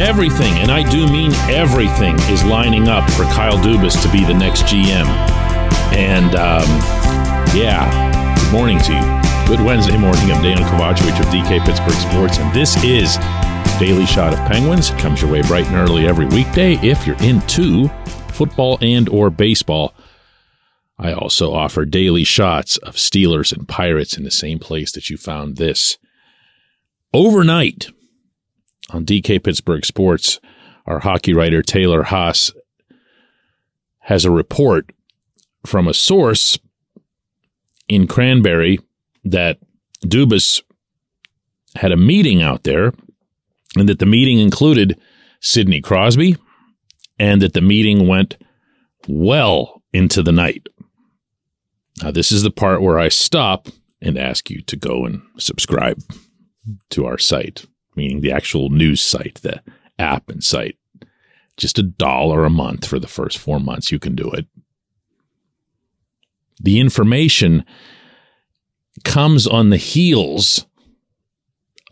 everything, and I do mean everything, is lining up for Kyle Dubas to be the next GM. And um, yeah, good morning to you. Good Wednesday morning. I'm Dejan Kovacevic of DK Pittsburgh Sports, and this is Daily Shot of Penguins. It comes your way bright and early every weekday if you're into football and or baseball. I also offer daily shots of Steelers and Pirates in the same place that you found this. Overnight on DK Pittsburgh Sports, our hockey writer Taylor Haase has a report from a source in Cranberry that Dubas had a meeting out there and that the meeting included Sidney Crosby and that the meeting went well into the night. Now, this is the part where I stop and ask you to go and subscribe to our site, meaning the actual news site, the app and site. Just a dollar a month for the first four months. You can do it. The information comes on the heels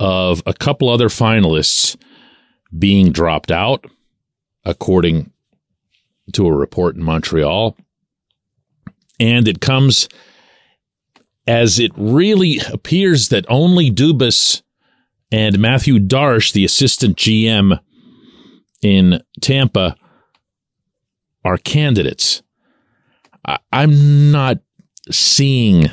of a couple other finalists being dropped out, according to a report in Montreal. And it comes as it really appears that only Dubas and Mathieu Darche, the assistant GM in Tampa, are candidates. I- I'm not seeing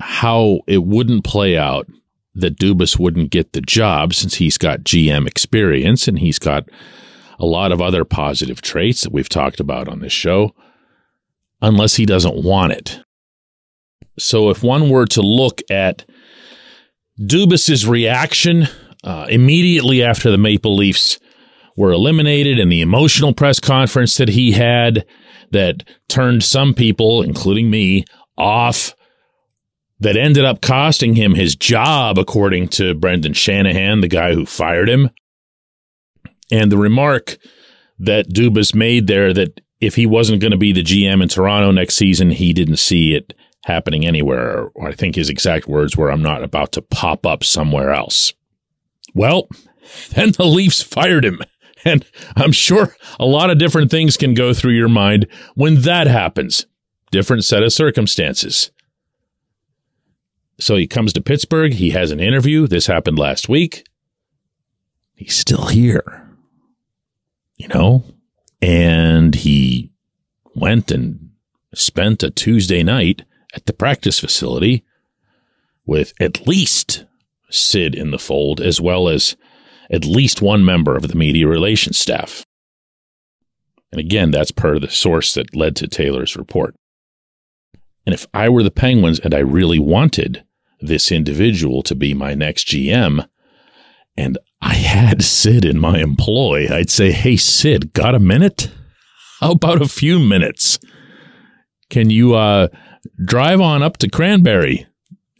how it wouldn't play out that Dubas wouldn't get the job since he's got GM experience and he's got a lot of other positive traits that we've talked about on this show, unless he doesn't want it. So if one were to look at Dubas's reaction uh, immediately after the Maple Leafs were eliminated and the emotional press conference that he had that turned some people, including me, off that ended up costing him his job, according to Brendan Shanahan, the guy who fired him. And the remark that Dubas made there that if he wasn't going to be the GM in Toronto next season, he didn't see it happening anywhere. Or I think his exact words were, I'm not about to pop up somewhere else. Well, then the Leafs fired him. And I'm sure a lot of different things can go through your mind when that happens. Different set of circumstances. So he comes to Pittsburgh. He has an interview. This happened last week. He's still here, you know, and he went and spent a Tuesday night at the practice facility with at least Sid in the fold, as well as at least one member of the media relations staff. And again, that's part of the source that led to Taylor's report. And if I were the Penguins and I really wanted this individual to be my next GM, and I had Sid in my employ, I'd say, Hey, Sid, got a minute? How about a few minutes? Can you uh, drive on up to Cranberry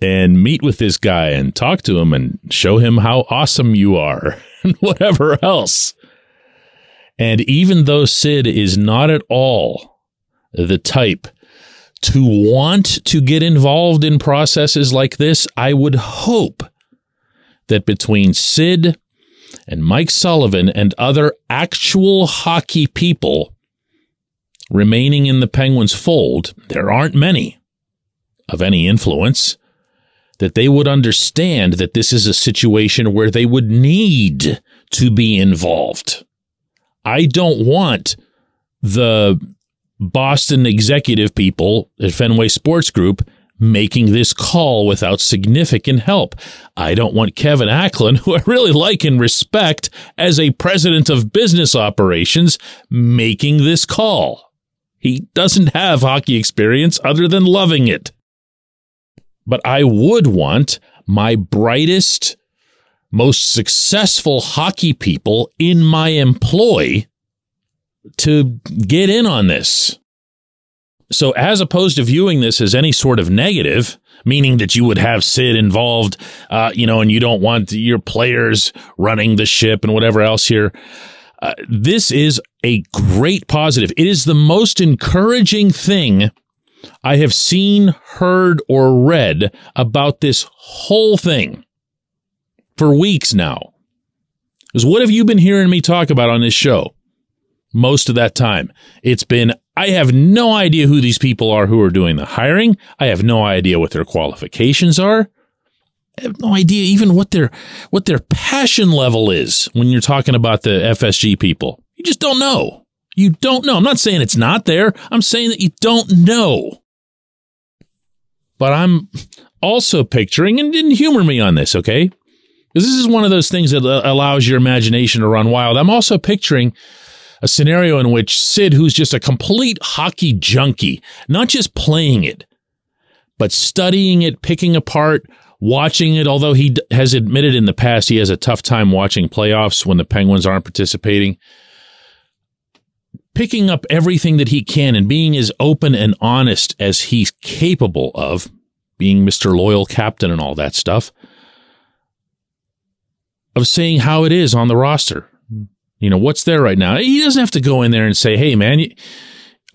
and meet with this guy and talk to him and show him how awesome you are and whatever else? And even though Sid is not at all the type to want to get involved in processes like this, I would hope that between Sid and Mike Sullivan and other actual hockey people remaining in the Penguins fold, there aren't many of any influence, that they would understand that this is a situation where they would need to be involved. I don't want the Boston executive people at Fenway Sports Group making this call without significant help. I don't want Kevin Acklin, who I really like and respect as a president of business operations, making this call. He doesn't have hockey experience other than loving it. But I would want my brightest, most successful hockey people in my employ to get in on this. So, as opposed to viewing this as any sort of negative, meaning that you would have Sid involved, uh, you know, and you don't want your players running the ship and whatever else here, uh, this is a great positive. It is the most encouraging thing I have seen, heard, or read about this whole thing for weeks now. Because what have you been hearing me talk about on this show? Most of that time, it's been I have no idea who these people are who are doing the hiring. I have no idea what their qualifications are. I have no idea even what their what their passion level is when you're talking about the FSG people. You just don't know. You don't know. I'm not saying it's not there. I'm saying that you don't know. But I'm also picturing, and didn't humor me on this, okay? Because this is one of those things that allows your imagination to run wild. I'm also picturing a scenario in which Sid, who's just a complete hockey junkie, not just playing it, but studying it, picking apart, watching it, although he has admitted in the past he has a tough time watching playoffs when the Penguins aren't participating. Picking up everything that he can and being as open and honest as he's capable of, being Mr. Loyal Captain and all that stuff, of saying how it is on the roster. You know, what's there right now? He doesn't have to go in there and say, hey, man, you,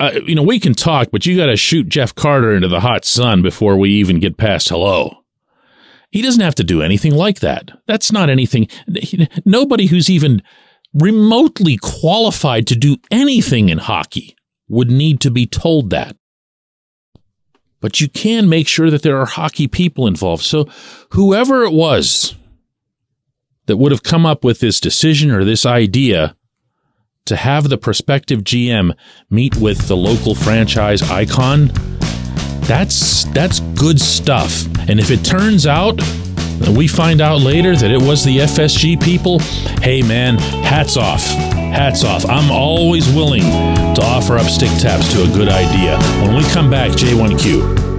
uh, you know, we can talk, but you got to shoot Jeff Carter into the hot sun before we even get past hello. He doesn't have to do anything like that. That's not anything. Nobody who's even remotely qualified to do anything in hockey would need to be told that. But you can make sure that there are hockey people involved. So whoever it was that would have come up with this decision or this idea to have the prospective GM meet with the local franchise icon that's that's good stuff. And if it turns out that we find out later that it was the FSG people, hey man, hats off. Hats off. I'm always willing to offer up stick taps to a good idea. When we come back, J1Q.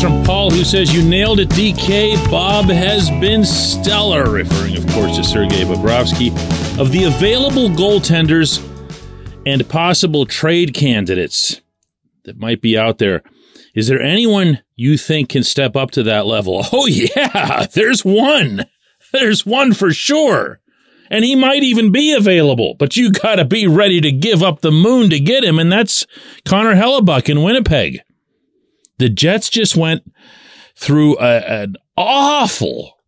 From Paul, who says, You nailed it, DK. Bob has been stellar, referring, of course, to Sergei Bobrovsky. Of the available goaltenders and possible trade candidates that might be out there, is there anyone you think can step up to that level? Oh, yeah, there's one. There's one for sure. And he might even be available, but you got to be ready to give up the moon to get him, and that's Connor Hellebuyck in Winnipeg. The Jets just went through a, an awful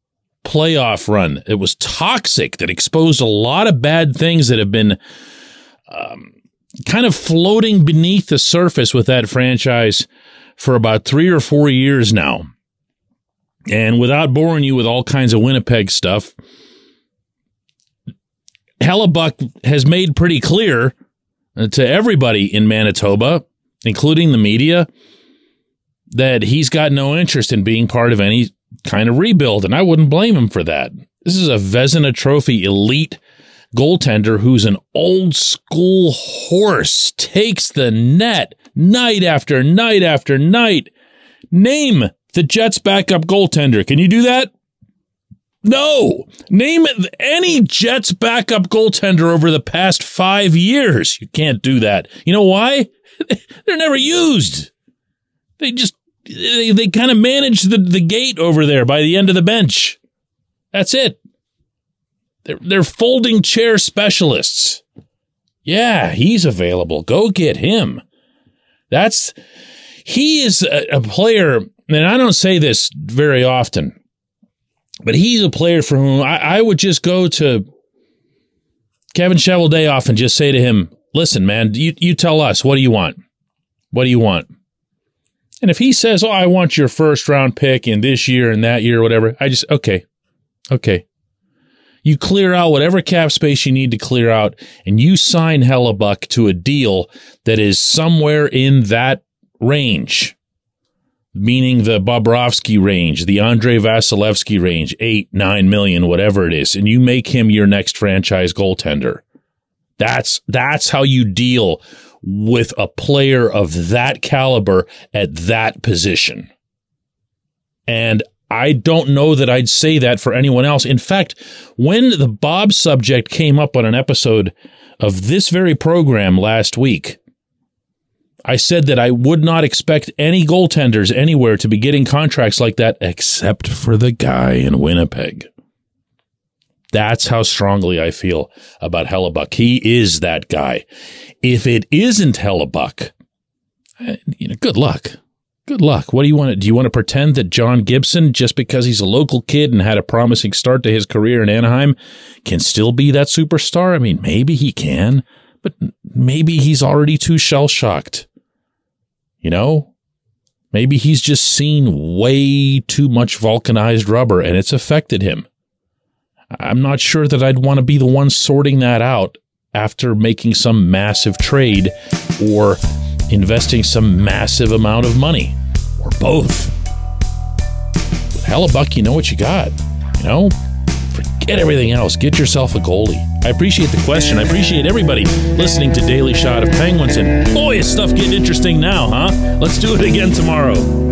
playoff run. It was toxic that exposed a lot of bad things that have been um, kind of floating beneath the surface with that franchise for about three or four years now. And without boring you with all kinds of Winnipeg stuff, Hellebuyck has made pretty clear to everybody in Manitoba, including the media, that he's got no interest in being part of any kind of rebuild, and I wouldn't blame him for that. This is a Vezina Trophy elite goaltender who's an old school horse, takes the net night after night after night. Name the Jets' backup goaltender. Can you do that? No. Name any Jets backup goaltender over the past five years. You can't do that. You know why? They're never used. They just they, they kind of manage the, the gate over there by the end of the bench. That's it. They're, they're folding chair specialists. Yeah, he's available. Go get him. That's, he is a, a player, and I don't say this very often, but he's a player for whom I, I would just go to Kevin Cheveldayoff and just say to him, listen, man, you, you tell us, what do you want? What do you want? And if he says, "Oh, I want your first round pick in this year and that year, whatever," I just okay, okay. You clear out whatever cap space you need to clear out, and you sign Hellebuyck to a deal that is somewhere in that range, meaning the Bobrovsky range, the Andrei Vasilevskiy range, eight, nine million, whatever it is, and you make him your next franchise goaltender. That's that's how you deal with a player of that caliber at that position. And I don't know that I'd say that for anyone else. In fact, when the Bob subject came up on an episode of this very program last week, I said that I would not expect any goaltenders anywhere to be getting contracts like that except for the guy in Winnipeg. That's how strongly I feel about Hellebuyck. He is that guy. If it isn't Hellebuyck, eh, you know, good luck. Good luck. What do you want to do? You want to pretend that John Gibson, just because he's a local kid and had a promising start to his career in Anaheim, can still be that superstar? I mean, maybe he can, but maybe he's already too shell shocked. You know, maybe he's just seen way too much vulcanized rubber and it's affected him. I'm not sure that I'd want to be the one sorting that out after making some massive trade or investing some massive amount of money or both. With Hellebuyck, you know what you got. You know, forget everything else. Get yourself a goalie. I appreciate the question. I appreciate everybody listening to Daily Shot of Penguins. And boy, is stuff getting interesting now, huh? Let's do it again tomorrow.